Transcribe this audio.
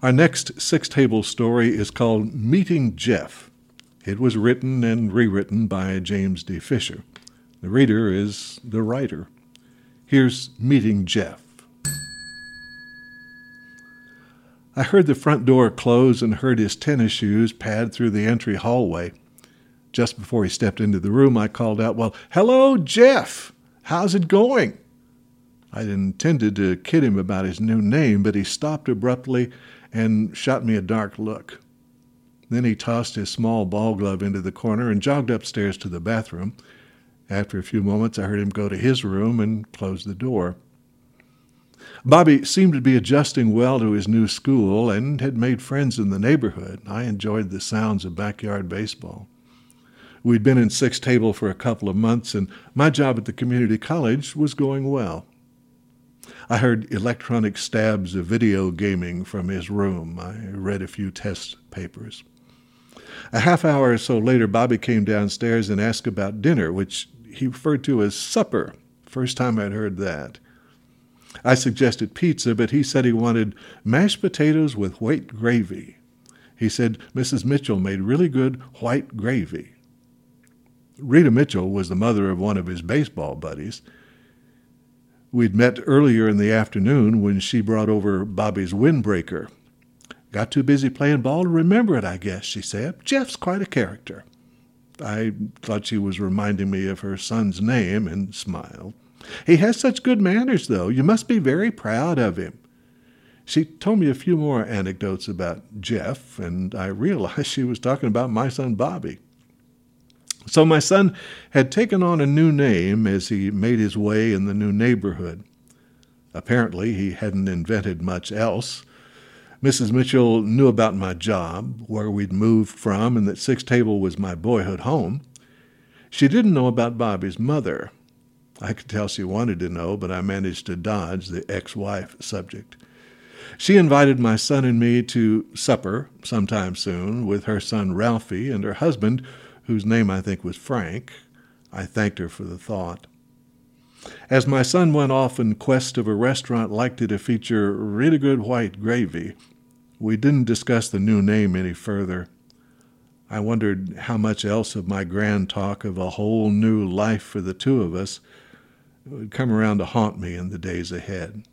Our next six table story is called Meeting Jeff. It was written and rewritten by James D. Fisher. The reader is the writer. Here's Meeting Jeff. I heard the front door close and heard his tennis shoes pad through the entry hallway. Just before he stepped into the room, I called out, Well, hello, Jeff! How's it going? I'd intended to kid him about his new name, but he stopped abruptly and shot me a dark look. Then he tossed his small ball glove into the corner and jogged upstairs to the bathroom. After a few moments, I heard him go to his room and close the door. Bobby seemed to be adjusting well to his new school and had made friends in the neighborhood. I enjoyed the sounds of backyard baseball. We'd been in six table for a couple of months, and my job at the community college was going well. I heard electronic stabs of video gaming from his room. I read a few test papers. A half hour or so later, Bobby came downstairs and asked about dinner, which he referred to as supper. First time I'd heard that. I suggested pizza, but he said he wanted mashed potatoes with white gravy. He said Mrs. Mitchell made really good white gravy. Rita Mitchell was the mother of one of his baseball buddies. We'd met earlier in the afternoon when she brought over Bobby's windbreaker. Got too busy playing ball to remember it, I guess, she said. Jeff's quite a character. I thought she was reminding me of her son's name and smiled. He has such good manners, though. You must be very proud of him. She told me a few more anecdotes about Jeff, and I realized she was talking about my son Bobby. So my son had taken on a new name as he made his way in the new neighborhood. Apparently, he hadn't invented much else. Mrs. Mitchell knew about my job, where we'd moved from, and that Six Table was my boyhood home. She didn't know about Bobby's mother. I could tell she wanted to know, but I managed to dodge the ex wife subject. She invited my son and me to supper sometime soon with her son Ralphie and her husband, whose name I think was Frank. I thanked her for the thought. As my son went off in quest of a restaurant likely to feature really good white gravy, we didn't discuss the new name any further. I wondered how much else of my grand talk of a whole new life for the two of us would come around to haunt me in the days ahead.